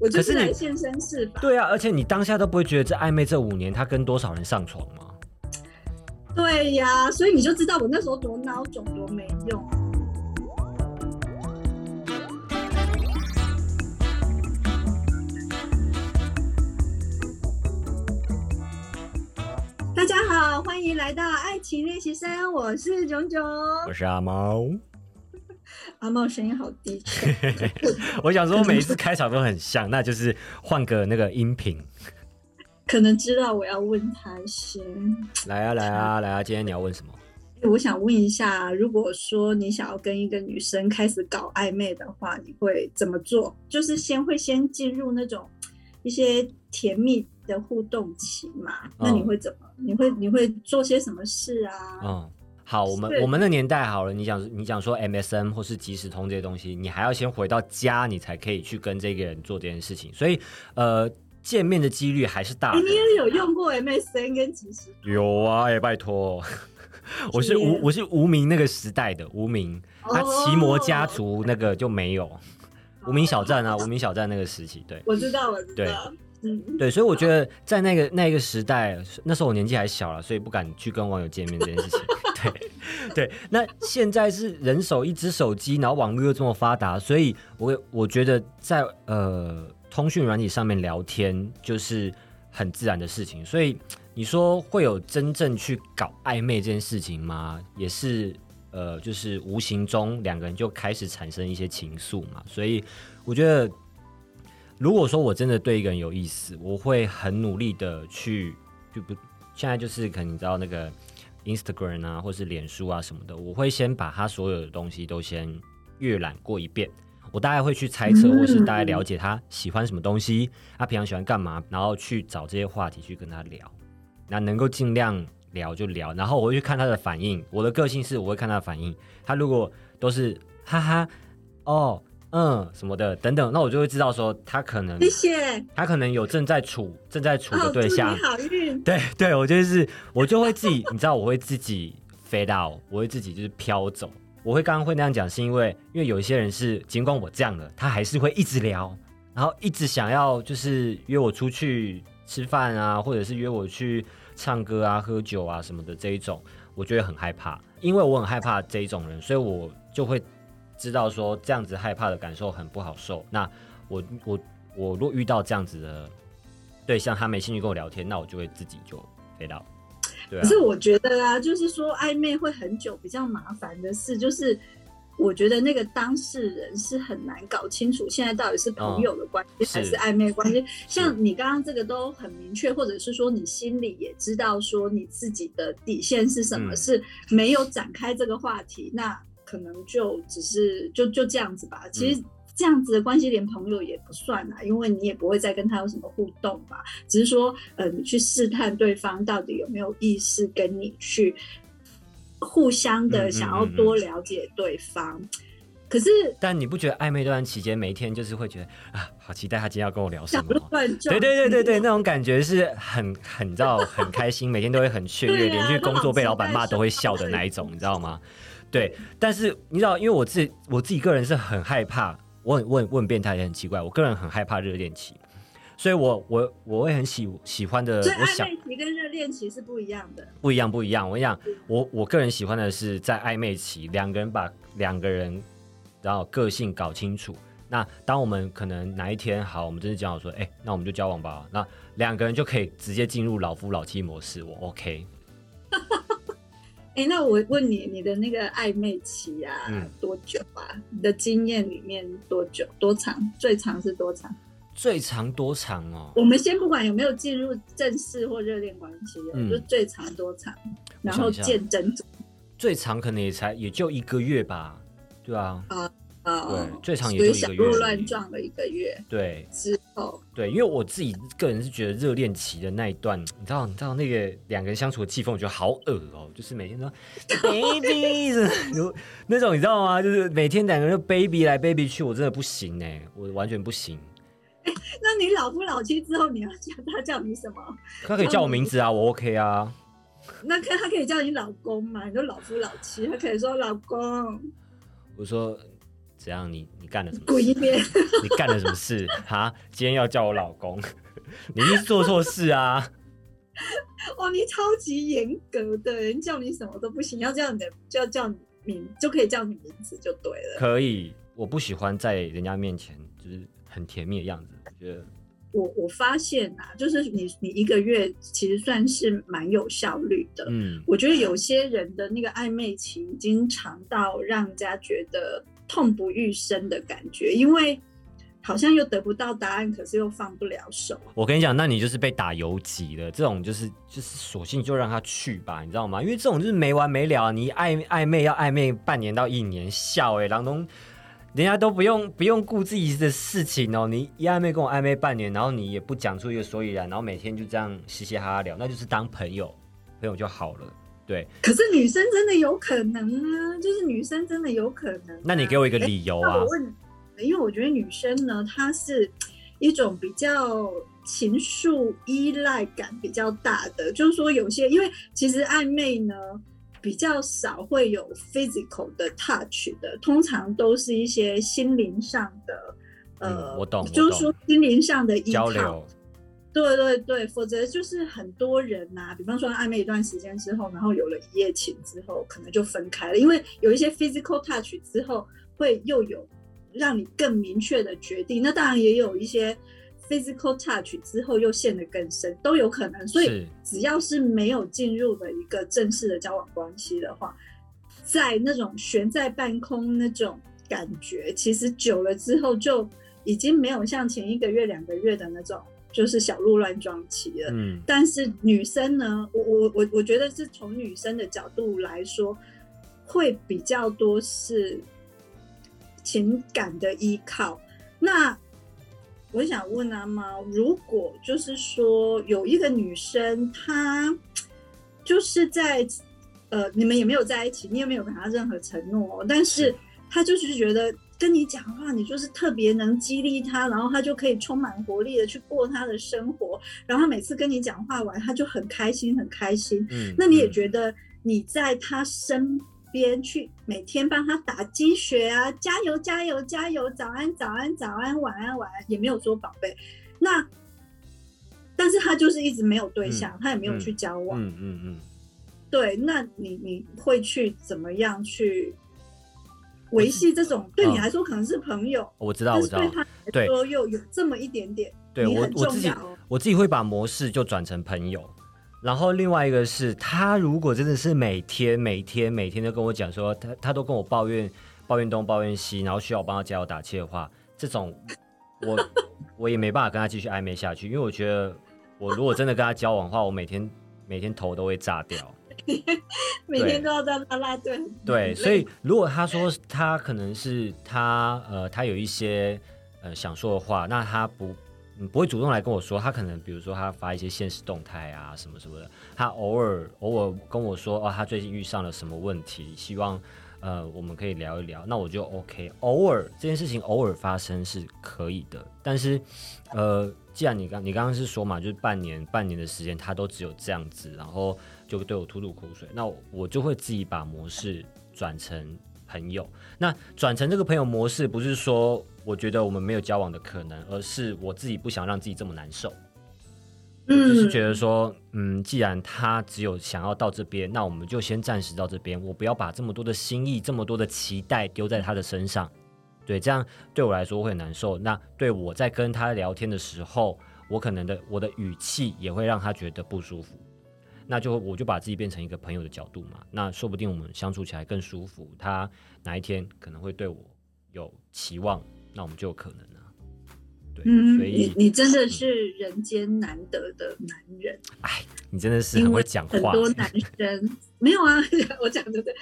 我就是来现身试法。对啊，而且你当下都不会觉得这暧昧这五年他跟多少人上床吗？对呀，所以你就知道我那时候多孬种，多没用。大家好，欢迎来到爱情练习生，我是炯炯。我是阿猫，阿茂声音好低沉，我想说每一次开场都很像，那就是换个那个音频。可能知道我要问他先。来啊来啊来啊！今天你要问什么？我想问一下，如果说你想要跟一个女生开始搞暧昧的话，你会怎么做？就是先会先进入那种一些甜蜜的互动期嘛？那你会怎么？你会你会做些什么事啊？嗯，好，我们我们的年代好了，你讲你讲说 MSN 或是即时通这些东西，你还要先回到家，你才可以去跟这个人做这件事情，所以呃，见面的几率还是大。你也有用过 MSN 跟即时通？有啊，哎、拜托，我是无我是无名那个时代的无名，他奇摩家哦族那个就没有，无名小站啊，无名小站那个时期，对。我知道，我知对。道。嗯，对，所以我觉得在那个那个时代，那时候我年纪还小了，所以不敢去跟网友见面这件事情。对对，那现在是人手一只手机，然后网络又这么发达，所以我我觉得在呃通讯软体上面聊天就是很自然的事情。所以你说会有真正去搞暧昧这件事情吗？也是呃，就是无形中两个人就开始产生一些情愫嘛。所以我觉得。如果说我真的对一个人有意思，我会很努力的去，就不现在就是可能你知道那个 Instagram 啊，或是脸书啊什么的，我会先把他所有的东西都先阅览过一遍。我大概会去猜测，嗯或是大概了解他喜欢什么东西，他平常喜欢干嘛，然后去找这些话题去跟他聊。那能够尽量聊就聊，然后我会去看他的反应。我的个性是我会看他的反应，他如果都是哈哈哦嗯什么的等等，那我就会知道说他可能谢谢。他可能有正在处正在处的对象你，好运。对对，我就是我就会自己，你知道，我会自己 fade out，我会自己就是飘走。我会刚刚会那样讲，是因为因为有一些人是，尽管我这样的，他还是会一直聊，然后一直想要就是约我出去吃饭啊，或者是约我去唱歌啊、喝酒啊什么的这一种，我觉得很害怕，因为我很害怕这一种人，所以我就会知道说这样子害怕的感受很不好受。那我我我若遇到这样子的对象，他没兴趣跟我聊天，那我就会自己就飞到。对啊可，是我觉得啊，就是说暧昧会很久，比较麻烦的事，就是我觉得那个当事人是很难搞清楚现在到底是朋友的关系、是还是暧昧关系。像你刚刚这个都很明确，或者是说你心里也知道说你自己的底线是什么，嗯是没有展开这个话题，那可能就只是就就这样子吧。其实。这样子的关系连朋友也不算啦，因为你也不会再跟他有什么互动吧。只是说，呃，你去试探对方到底有没有意识跟你去互相的想要多了解对方。可是但你不觉得暧昧这段期间，每一天就是会觉得啊，好期待他今天要跟我聊什么对对对对对，那种感觉是很很你知道很开心，每天都会很雀 跃，连续工作被老板骂都会笑的那一种，你知道吗？对，但是你知道，因为我自己我自己个人是很害怕，我很我很我很变态也很奇怪，我个人很害怕热恋期，所以我我我会很喜喜欢的，所以我想暧昧期跟热恋期是不一样的。不一样，不一样。我跟你讲，我我个人喜欢的是在暧昧期，两个人把两个人然后个性搞清楚。那当我们可能哪一天好，我们真的讲好说，哎、那我们就交往吧。那两个人就可以直接进入老夫老妻模式，我 OK。哎，那我问你，你的那个暧昧期啊，嗯多久啊？你的经验里面多久？多长？最长是多长？最长多长哦？我们先不管有没有进入正式或热恋关系哦，嗯就最长多长？然后见真章最长可能也才也就一个月吧，对啊，啊，对最长也就一个月小鹿乱撞了一个月对之后，对，因为我自己个人是觉得热恋期的那一段，你知道，你知道那个两个人相处的气氛，我觉得好恶哦，就是每天都 baby，有那种你知道吗？就是每天两个人就 baby 来 baby 去，我真的不行哎，我完全不行。那你老夫老妻之后，你要叫他叫你什么？他可以叫我名字啊，我 OK 啊。那可他可以叫你老公嘛？你说老夫老妻，他可以说老公。我说怎样？你你干了什么？滚一边！你干了什么事？哈，今天要叫我老公，你是做错事啊？哇，你超级严格的，人叫你什么都不行，要叫你的就要叫你名，就可以叫你名字就对了。可以，我不喜欢在人家面前就是很甜蜜的样子，我觉得。我我发现啊，就是你你一个月其实算是蛮有效率的。嗯，我觉得有些人的那个暧昧期已经长到让人家觉得痛不欲生的感觉，因为好像又得不到答案，可是又放不了手。我跟你讲，那你就是被打游击了。这种就是就是索性就让他去吧，你知道吗？因为这种就是没完没了，你暧暧昧要暧昧半年到一年，笑哎，郎东。人家都不用不用顾自己的事情哦，你一暧昧跟我暧昧半年，然后你也不讲出一个所以然，然后每天就这样嘻嘻哈哈聊，那就是当朋友，朋友就好了。对。可是女生真的有可能啊，就是女生真的有可能。那你给我一个理由啊？我问，因为我觉得女生呢，她是一种比较情愫依赖感比较大的，就是说有些，因为其实暧昧呢。比较少会有 physical 的 touch 的，通常都是一些心灵上的，呃，我懂，就是说心灵上的交流。对对对，否则就是很多人呐，比方说暧昧一段时间之后，然后有了一夜情之后，可能就分开了，因为有一些 physical touch 之后，会又有让你更明确的决定。那当然也有一些。physical touch 之后又陷得更深，都有可能。所以只要是没有进入的一个正式的交往关系的话，在那种悬在半空那种感觉，其实久了之后就已经没有像前一个月、两个月的那种就是小鹿乱撞期了。嗯。但是女生呢，我我我我觉得是从女生的角度来说，会比较多是情感的依靠。那我想问阿猫，如果就是说有一个女生，她就是在呃，你们也没有在一起，你也没有给她任何承诺，但是她就是觉得跟你讲话，你就是特别能激励他，然后他就可以充满活力的去过他的生活，然后每次跟你讲话完，他就很开心，很开心。嗯，那你也觉得你在他身。边去每天帮他打鸡血啊，加油加油加油，早安早安早安，晚安晚安，也没有说宝贝。那，但是他就是一直没有对象，他也没有去交往。嗯嗯嗯。对，那你你会去怎么样去维系这种对你来说可能是朋友？我知道，我知道。对他来说又有这么一点点，对我我自己我自己会把模式就转成朋友。然后另外一个是他如果真的是每天每天每天都跟我讲说他他都跟我抱怨抱怨东抱怨西，然后需要我帮他加油打气的话，这种我我也没办法跟他继续暧昧下去，因为我觉得我如果真的跟他交往的话，我每天每天头都会炸掉，每天都要在拉拉队。对，所以如果他说他可能是他呃他有一些呃想说的话，那他不。不会主动来跟我说，他可能比如说他发一些现实动态啊什么什么的，他偶尔偶尔跟我说哦，他最近遇上了什么问题，希望呃我们可以聊一聊，那我就 OK。偶尔这件事情偶尔发生是可以的，但是呃，既然你刚你刚刚是说嘛，就是半年半年的时间他都只有这样子，然后就对我吐吐苦水，那我就会自己把模式转成。朋友，那转成这个朋友模式，不是说我觉得我们没有交往的可能，而是我自己不想让自己这么难受。嗯，就是觉得说，嗯，既然他只有想要到这边，那我们就先暂时到这边，我不要把这么多的心意、这么多的期待丢在他的身上。对，这样对我来说会很难受。那对我在跟他聊天的时候，我可能的我的语气也会让他觉得不舒服。那就我就把自己变成一个朋友的角度嘛，那说不定我们相处起来更舒服。他哪一天可能会对我有期望，那我们就有可能呢。对，所以你你真的是人间难得的男人。哎，你真的是很会讲话。很多男生没有啊，我讲的对。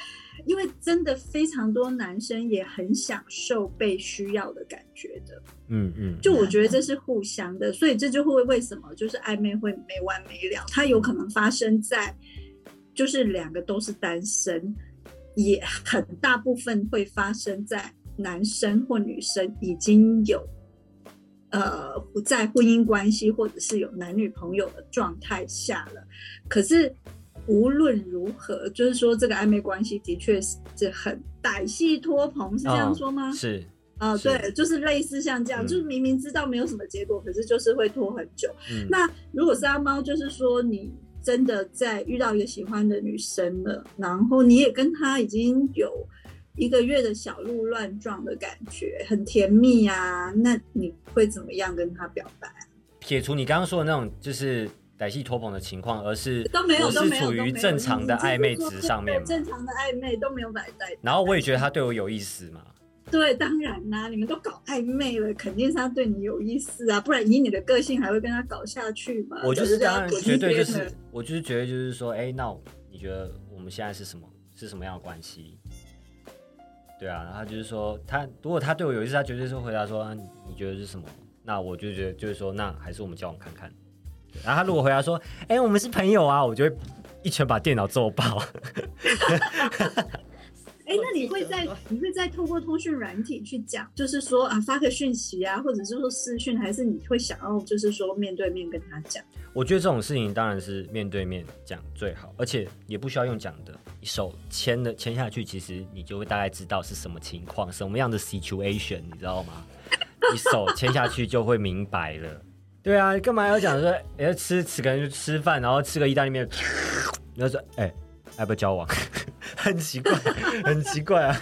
因为真的非常多男生也很享受被需要的感觉的，嗯嗯，就我觉得这是互相的，所以这就会为什么就是暧昧会没完没了，它有可能发生在就是两个都是单身，也很大部分会发生在男生或女生已经有呃在婚姻关系或者是有男女朋友的状态下了，可是。无论如何，就是说这个暧昧关系的确是很歹戏拖棚，是这样说吗？是。啊，对，就是类似像这样，就是明明知道没有什么结果，可是就是会拖很久。那如果是阿猫，就是说你真的在遇到一个喜欢的女生了，然后你也跟她已经有一个月的小鹿乱撞的感觉，很甜蜜啊，那你会怎么样跟她表白？撇除你刚刚说的那种就是歹戏拖捧的情况，而是都没有，是处于正常的暧昧值上面，正常的暧昧都没有摆在。然后我也觉得他对我有意思嘛。对，当然啦，你们都搞暧昧了，肯定是他对你有意思啊，不然以你的个性还会跟他搞下去吗？我就是当然绝对就是，我就是觉得就是说，哎，那你觉得我们现在是什么是什么样的关系？对啊，然后就是说，他如果他对我有意思，他绝对是回答说，你觉得是什么？那我就觉得就是说，那还是我们交往看看。然后他如果回答说，哎，我们是朋友啊，我就会一拳把电脑揍爆。哎，那你会在你会在透过通讯软体去讲，就是说啊发个讯息啊，或者是说私讯，还是你会想要就是说面对面跟他讲？我觉得这种事情当然是面对面讲最好，而且也不需要用讲的，一手牵的牵下去，其实你就会大概知道是什么情况，什么样的 situation，你知道吗？你手牵下去就会明白了。对啊，干嘛要讲说要 吃吃可能就吃饭，然后吃个意大利面，你要说哎。要不要交往？很奇怪，很奇怪啊！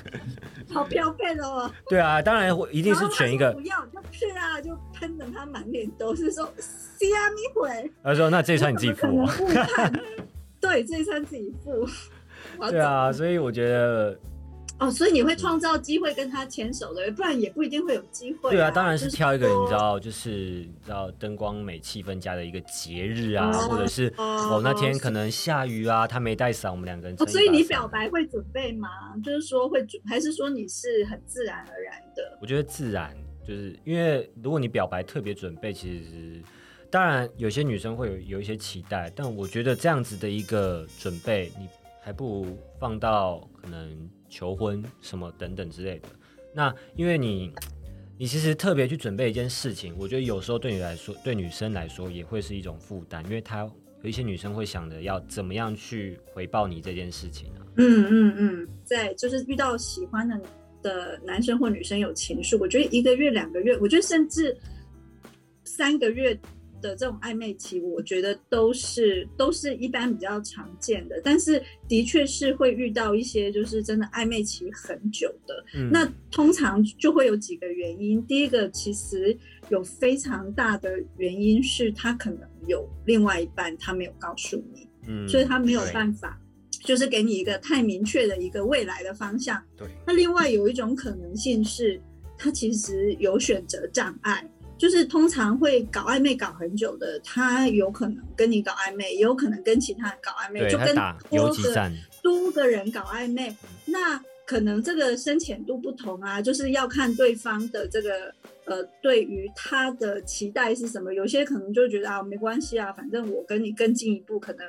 好标配哦。对啊，当然一定是选一个。不要，就是啊，就喷的他满脸都是说虾米鬼。他说：“那这一餐你自己付。”对，这一餐自己付。对啊，所以我觉得。哦，所以你会创造机会跟他牵手的，不然也不一定会有机会。对啊，当然是挑一个你知道，就是你知道灯光美、气氛佳的一个节日啊，或者是哦那天可能下雨啊，他没带伞，我们两个人。哦所以你表白会准备吗？就是说会准，还是说你是很自然而然的？我觉得自然，就是因为如果你表白特别准备，其实当然有些女生会有有一些期待，但我觉得这样子的一个准备，你还不如放到可能。求婚什么等等之类的，那因为你，你其实特别去准备一件事情，我觉得有时候对你来说，对女生来说也会是一种负担，因为她有一些女生会想着要怎么样去回报你这件事情啊。嗯嗯嗯，在就是遇到喜欢的的男生或女生有情愫，我觉得一个月两个月，我觉得甚至三个月。的这种暧昧期，我觉得都是都是一般比较常见的，但是的确是会遇到一些就是真的暧昧期很久的。嗯那通常就会有几个原因，第一个其实有非常大的原因是他可能有另外一半，他没有告诉你，嗯，所以他没有办法就是给你一个太明确的一个未来的方向。对，那另外有一种可能性是，他其实有选择障碍。就是通常会搞暧昧搞很久的，他有可能跟你搞暧昧，也有可能跟其他人搞暧昧，就跟多个多个人搞暧昧。那可能这个深浅度不同啊，就是要看对方的这个呃，对于他的期待是什么。有些可能就觉得啊，没关系啊，反正我跟你更进一步，可能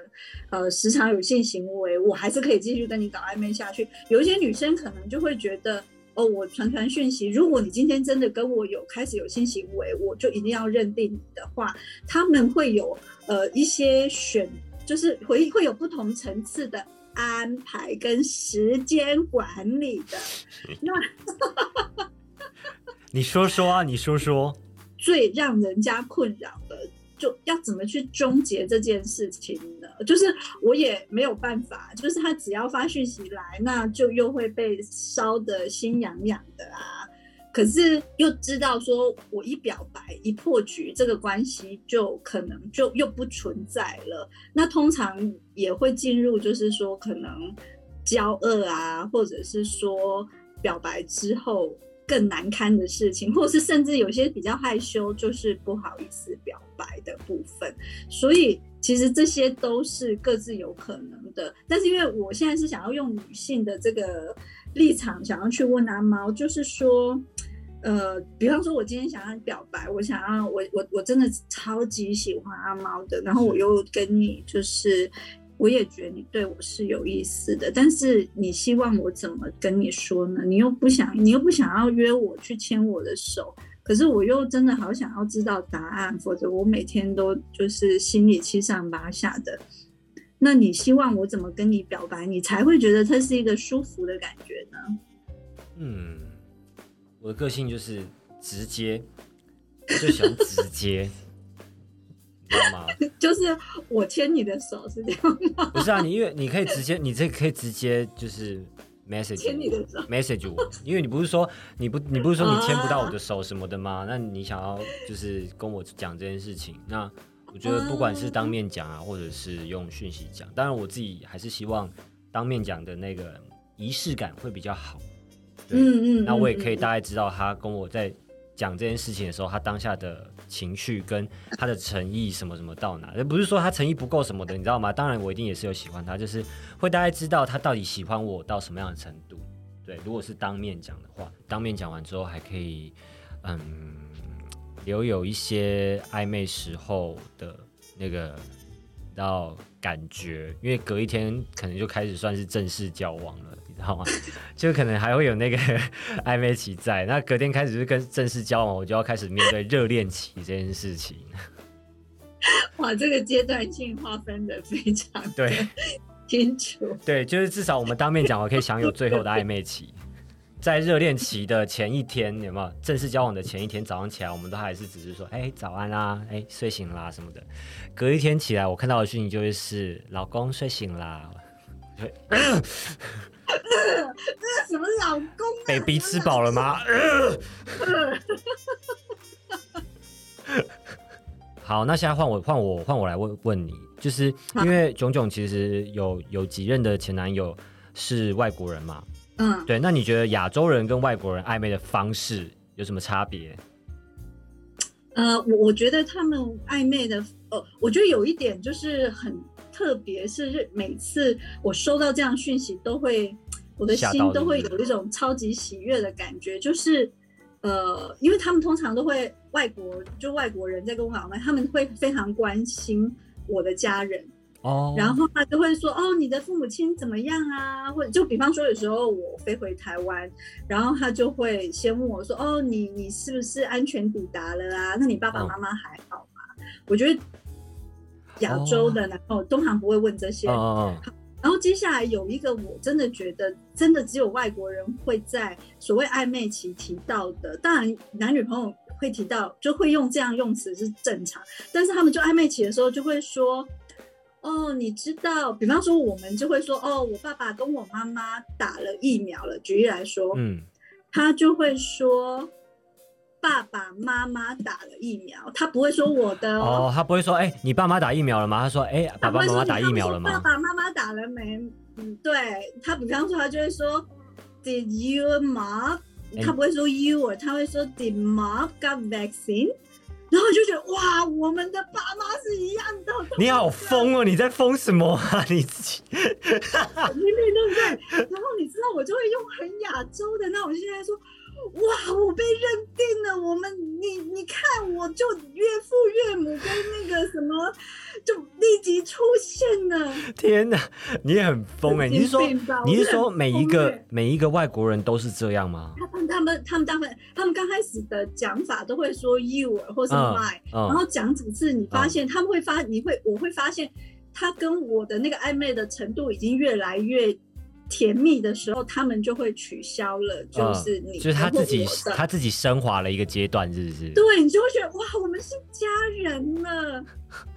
呃时常有性行为，我还是可以继续跟你搞暧昧下去。有一些女生可能就会觉得。哦，我传传讯息。如果你今天真的跟我有开始有性行为，我就一定要认定你的话。他们会有呃一些选，就是会会有不同层次的安排跟时间管理的。那你说说啊，你说说，最让人家困扰的。就要怎么去终结这件事情呢？就是我也没有办法，就是他只要发讯息来，那就又会被烧得心痒痒的啊。可是又知道说我一表白一破局，这个关系就可能就又不存在了。那通常也会进入，就是说可能交恶啊，或者是说表白之后。更难堪的事情，或是甚至有些比较害羞，就是不好意思表白的部分。所以其实这些都是各自有可能的。但是因为我现在是想要用女性的这个立场，想要去问阿猫，就是说，呃，比方说我今天想要表白，我想要我我我真的超级喜欢阿猫的，然后我又跟你就是。我也觉得你对我是有意思的，但是你希望我怎么跟你说呢？你又不想，你又不想要约我去牵我的手，可是我又真的好想要知道答案，否则我每天都就是心里七上八下的。那你希望我怎么跟你表白，你才会觉得它是一个舒服的感觉呢？嗯，我的个性就是直接，就喜欢直接，你知道吗？就是我牵你的手是这样吗？不是啊，你因为你可以直接，你这可以直接就是 message 牵你的手 message 我，因为你不是说你不你不是说你牵不到我的手什么的吗？那你想要就是跟我讲这件事情，那我觉得不管是当面讲啊，或者是用讯息讲，当然我自己还是希望当面讲的那个仪式感会比较好。对嗯嗯，那我也可以嗯大概知道他跟我在讲这件事情的时候，他当下的情绪跟他的诚意什么什么到哪，而不是说他诚意不够什么的，你知道吗？当然我一定也是有喜欢他，就是会大概知道他到底喜欢我到什么样的程度。对，如果是当面讲的话，当面讲完之后还可以，嗯，留有一些暧昧时候的那个到感觉，因为隔一天可能就开始算是正式交往了，你知道吗？就可能还会有那个 暧昧期在，那隔天开始就是跟正式交往，我就要开始面对热恋期这件事情。哇，这个阶段性划分的非常对清楚。对，就是至少我们当面讲，我可以享有最后的暧昧期。在热恋期的前一天，有没有正式交往的前一天早上起来，我们都还是只是说，哎、早安啦，哎、睡醒啦什么的。隔一天起来，我看到的讯息就会是老公睡醒啦，什么老公啊？baby 吃饱了吗？好，那现在换我换我换我来问问你，就是因为炯炯其实有有几任的前男友是外国人嘛？嗯，对，那你觉得亚洲人跟外国人暧昧的方式有什么差别？呃，我我觉得他们暧昧的，呃，我觉得有一点就是很特别，是每次我收到这样讯息，都会我的心都会有一种超级喜悦的感觉，就是呃，因为他们通常都会外国就外国人在跟我讲话，他们会非常关心我的家人，哦然后他就会说：“哦，你的父母亲怎么样啊？”或者就比方说，有时候我飞回台湾，然后他就会先问我说：“哦，你你是不是安全抵达了啊？那你爸爸嗯妈妈还好吗？”我觉得亚洲的男朋友通常不会问这些。然后接下来有一个我真的觉得，真的只有外国人会在所谓暧昧期提到的，当然男女朋友会提到，就会用这样用词是正常，但是他们就暧昧期的时候就会说。哦，你知道，比方说我们就会说，哦，我爸爸跟我妈妈打了疫苗了。举例来说，嗯，他就会说爸爸妈妈打了疫苗，他不会说我的哦，他不会说，哎、你爸妈打疫苗了吗？他说，哎、爸爸妈妈打疫苗了吗？爸爸妈妈打了没？嗯，对他，比方说他就会说，Did your mom？、哎他不会说 you，他会说 Did mom got vaccine？然后我就觉得哇，我们的爸妈是一样的，你好疯哦！你在疯什么啊？你自己对对对不对？然后你知道，我就会用很亚洲的那种现在说，哇，我被认定了，我们你你看，我就岳父岳母跟那个什么，就立即出现了。天哪，你也很疯哎！你是说你是说每一个每一个外国人都是这样吗？他们他们他们他们他们刚开始的讲法都会说 you 或是嗯 my，、然嗯后讲几次，你发现他们会发，你会我会发现他跟我的那个暧昧的程度已经越来越甜蜜的时候，他们就会取消了，就是你、嗯就是他自己他自己升华了一个阶段，是不是？对你就会觉得哇，我们是家人了。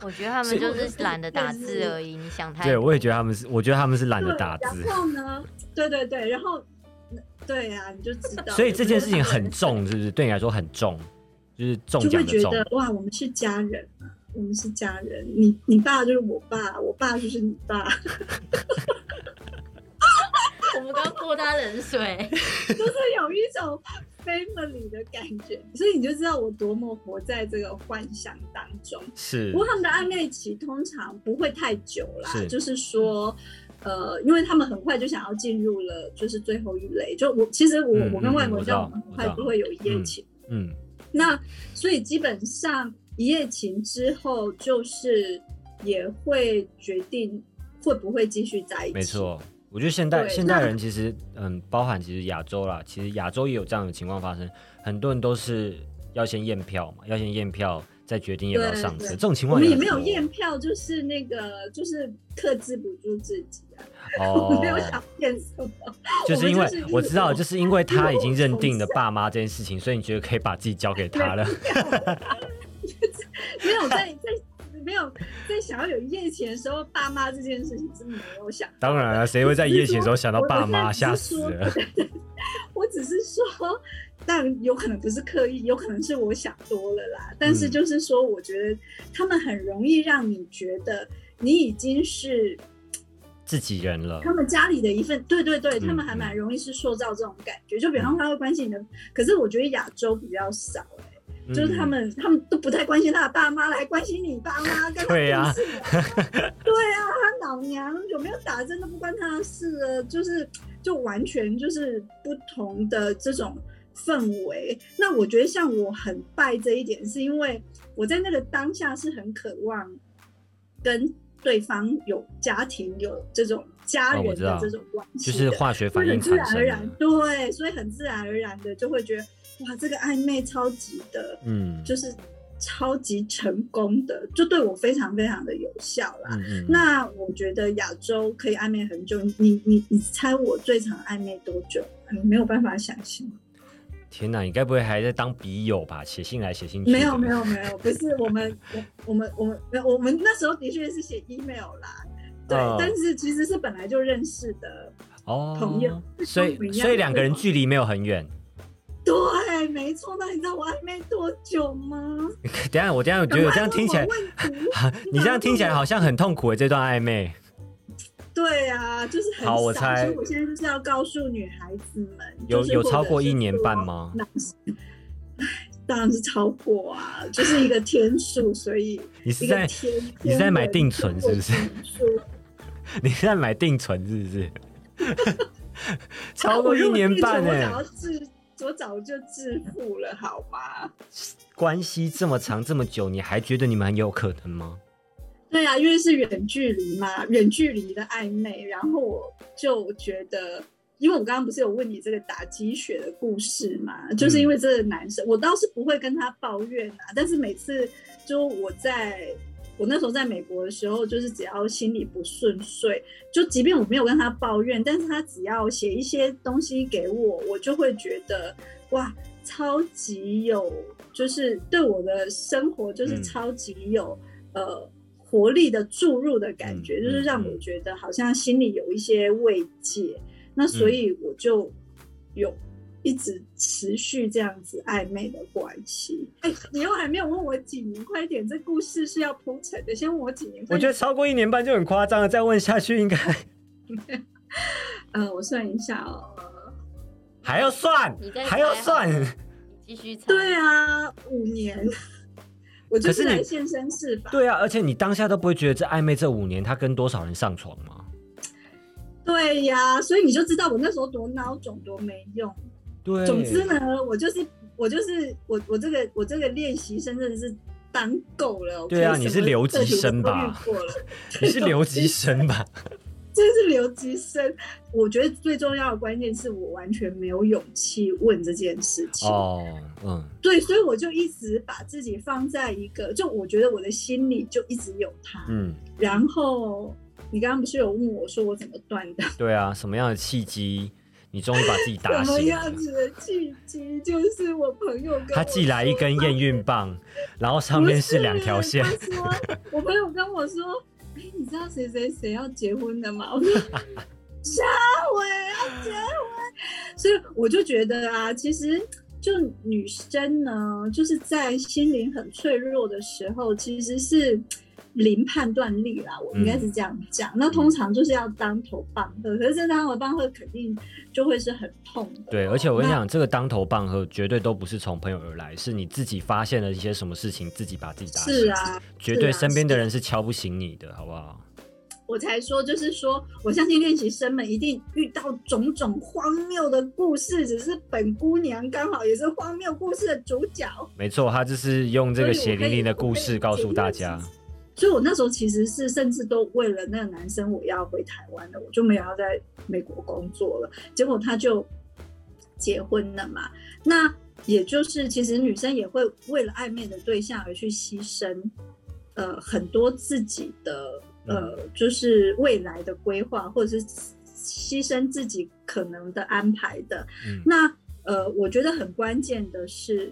我觉得他们就是懒得打字而已，你想太对，我也觉得他们是，我觉得他们是懒得对，打字，然后呢，对对对，然后对呀、你就知道。所以这件事情很重，是不是？对你来说很重，就是中就会奖的重。觉得哇，我们是家人啊，我们是家人。你你爸就是我爸，我爸就是你爸，我们刚泼他冷水。就是有一种 family 的感觉，所以你就知道我多么活在这个幻想当中。是不过他们的暧昧期通常不会太久啦，是就是说。呃，因为他们很快就想要进入了，就是最后一类。就我其实我、嗯我跟外国人交往很快就会有一夜情，嗯，那所以基本上一夜情之后，就是也会决定会不会继续在一起。没，错。我觉得现代现代人其实，嗯，包含其实亚洲啦，其实亚洲也有这样的情况发生，很多人都是要先验票嘛，要先验票再决定要不要上车。这种情我们也没有验票，就是那个就是克制不住自己啊，哦 我没有想验什么，就是因为我知道，就是因为他已经认定了 爸妈这件事情，所以你觉得可以把自己交给他了。没有在在没有在想要有一夜情的时候，爸妈这件事情是没有想。当然了，谁会在一夜情的时候想到爸妈？我吓我现在死了！只是说我只是说，但有可能不是刻意，有可能是我想多了啦。但是嗯就是说，我觉得他们很容易让你觉得你已经是自己人了，他们家里的一份，对对对，嗯他们还蛮容易是塑造这种感觉。就比方说他会关心你的，可是我觉得亚洲比较少、欸就是他嗯们他们都不太关心他的爸妈，来关心你爸妈，跟他对呀屁事啊对啊，他老娘有没有打针都不关他的事啊，就是就完全就是不同的这种氛围。那我觉得像我很拜这一点，是因为我在那个当下是很渴望跟对方有家庭有这种家人的这种关系的，就是化学反应很自然而然的，，对，所以很自然而然的就会觉得哇，这个暧昧超级的，嗯，就是超级成功的，就对我非常非常的有效啦。嗯嗯，那我觉得亚洲可以暧昧很久，你你你猜我最长暧昧多久？你没有办法想象。天哪，你该不会还在当笔友吧？写信来写信去？没有没，有没有，不是我们我我们我们我们那时候的确是写 email 啦，对，嗯但是其实是本来就认识的。哦，朋友所以所以两个人距离没有很远。对，没错。那你知道我暧昧多久吗？等下我等一下我觉得我这样听起来，你这样听起来好像很痛苦的这段暧昧。对啊，就是很少好我猜所以我现在就是要告诉女孩子们，有有超过一年半吗那是唉当然是超过啊，就是一个天数，所以你是在，你是在买定存存是不是？你是在买定存是不是？超过一年半我哎、早就致，我早就致富了，好吗？关系这么长这么久，你还觉得你们很有可能吗？对啊，因为是远距离嘛，远距离的暧昧，然后我就觉得，因为我刚刚不是有问你这个打鸡血的故事嘛，就是因为这个男生，我倒是不会跟他抱怨啊，但是每次就我在我那时候在美国的时候，就是只要心里不顺遂，就即便我没有跟他抱怨，但是他只要写一些东西给我，我就会觉得哇，超级有，就是对我的生活就是嗯。超级有、呃活力的注入的感觉，嗯就是让嗯。我觉得好像心里有一些慰藉。那所以我就有一直持续这样子暧昧的关系。哎、你又还没有问我几年，快点，这故事是要铺陈的，先问我几年。我觉得超过一年半就很夸张了，再问下去应该 呃，我算一下哦。还要算还要算。你继续 猜。对啊，五年，我就是来现身试法。对啊，而且你当下都不会觉得这暧昧这五年他跟多少人上床吗？对呀，所以你就知道我那时候多孬种，多没用。对，总之呢，我就是我就是我我这个我这个练习生真的是当够了。对啊你是留级生吧过了，你是留级生吧？真 是留级生。我觉得最重要的关键是我完全没有勇气问这件事情。哦，嗯，对，所以我就一直把自己放在一个，就我觉得我的心里就一直有他。嗯，然后你刚刚不是有问我说我怎么断的？对啊，什么样的契机，你终于把自己打什么？样子的契机？就是我朋友跟他寄来一根验孕棒，然后上面是两条线我朋友跟我说：“哎、你知道谁谁谁要结婚的吗？” 我说：“夏伟要结婚。”所以我就觉得啊，其实就女生呢，就是在心灵很脆弱的时候，其实是。零判断力啦，我应该是这样讲。那通常就是要当头棒喝，可是这当头棒喝肯定就会是很痛的哦、对，而且我跟你讲，这个当头棒喝绝对都不是从朋友而来，是你自己发现了一些什么事情，自己把自己打醒。是，啊，绝对身边的人是敲不醒你的，好不好？我才说，就是说，我相信练习生们一定遇到种种荒谬的故事，只是本姑娘刚好也是荒谬故事的主角。没错，她就是用这个血淋淋的故事告诉大家。所以我那时候其实是甚至都为了那个男生，我要回台湾了，我就没有要在美国工作了。结果他就结婚了嘛。那也就是其实女生也会为了暧昧的对象而去牺牲，呃，很多自己的呃，就是未来的规划，或者是牺牲自己可能的安排的。嗯那呃，我觉得很关键的是，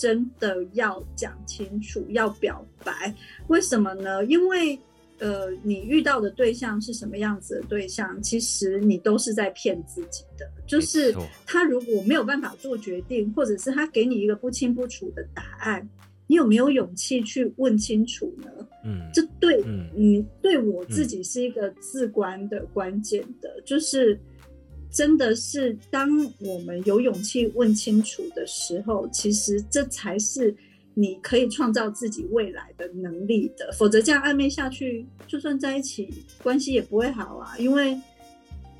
真的要讲清楚，要表白。为什么呢？因为呃，你遇到的对象是什么样子的对象，其实你都是在骗自己的。就是他如果没有办法做决定，或者是他给你一个不清不楚的答案，你有没有勇气去问清楚呢？嗯这对你嗯，对我自己是一个至关的关键的，就是真的是当我们有勇气问清楚的时候，其实这才是你可以创造自己未来的能力的。否则这样暧昧下去，就算在一起，关系也不会好啊，因为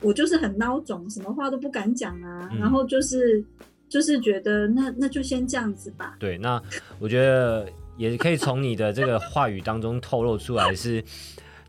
我就是很孬种，什么话都不敢讲啊，嗯然后就是就是觉得那那就先这样子吧。对，那我觉得也可以从你的这个话语当中透露出来是。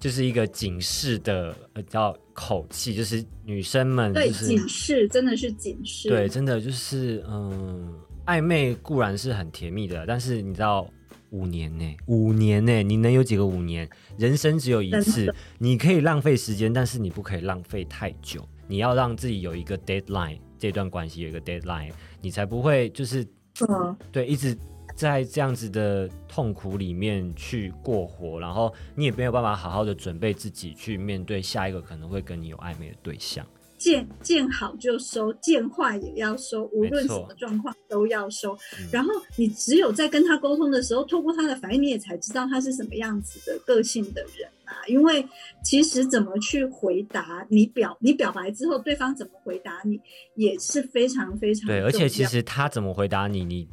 就是一个警示的呃叫口气，就是女生们对，就是警示真的是警示。对，真的就是嗯，暧昧固然是很甜蜜的，但是你知道五年呢，五年呢，你能有几个五年？人生只有一次，你可以浪费时间，但是你不可以浪费太久。你要让自己有一个 deadline，这段关系有一个 deadline，你才不会就是嗯，对一直在这样子的痛苦里面去过活，然后你也没有办法好好的准备自己去面对下一个可能会跟你有暧昧的对象。见见好就收，见坏也要收，无论什么状况都要收。嗯然后你只有在跟他沟通的时候，透过他的反应，你也才知道他是什么样子的个性的人啊。因为其实怎么去回答你表你表白之后，对方怎么回答你，也是非常非常对，而且其实他怎么回答你，你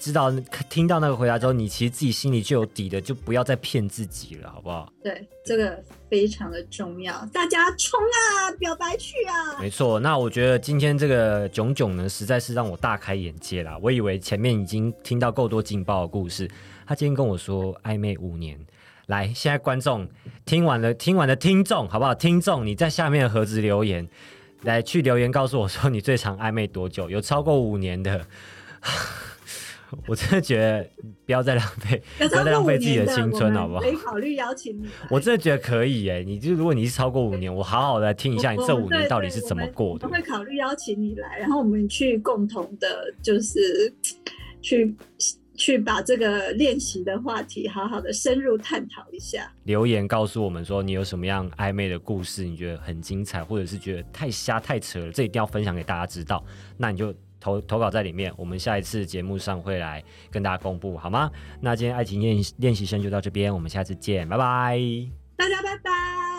知道听到那个回答之后，你其实自己心里就有底的，就不要再骗自己了，好不好？对这个非常的重要，大家冲啊，表白去啊！没错，那我觉得今天这个囧囧呢，实在是让我大开眼界啦。我以为前面已经听到够多劲爆的故事，他今天跟我说暧昧五年。来，现在观众 听完了，听完的听众好不好？听众你在下面的盒子留言，来去留言告诉我说你最长暧昧多久？有超过五年的，我真的觉得不要再浪费，不要再浪费自己的的青春，好不好可？以考虑邀请你。我真的觉得可以哎！你就如果你是超过五年，我好好的来听一下你这五年到底是怎么过的我。们会考虑邀请你来，然后我们去共同的，就是去去把这个练习的话题好好的深入探讨一下。留言告诉我们说你有什么样暧昧的故事，你觉得很精彩，或者是觉得太瞎太扯了，这一定要分享给大家知道。那你就投投稿在里面，我们下一次节目上会来跟大家公布，好吗？那今天爱情练练习生就到这边，我们下次见，拜拜。大家拜拜。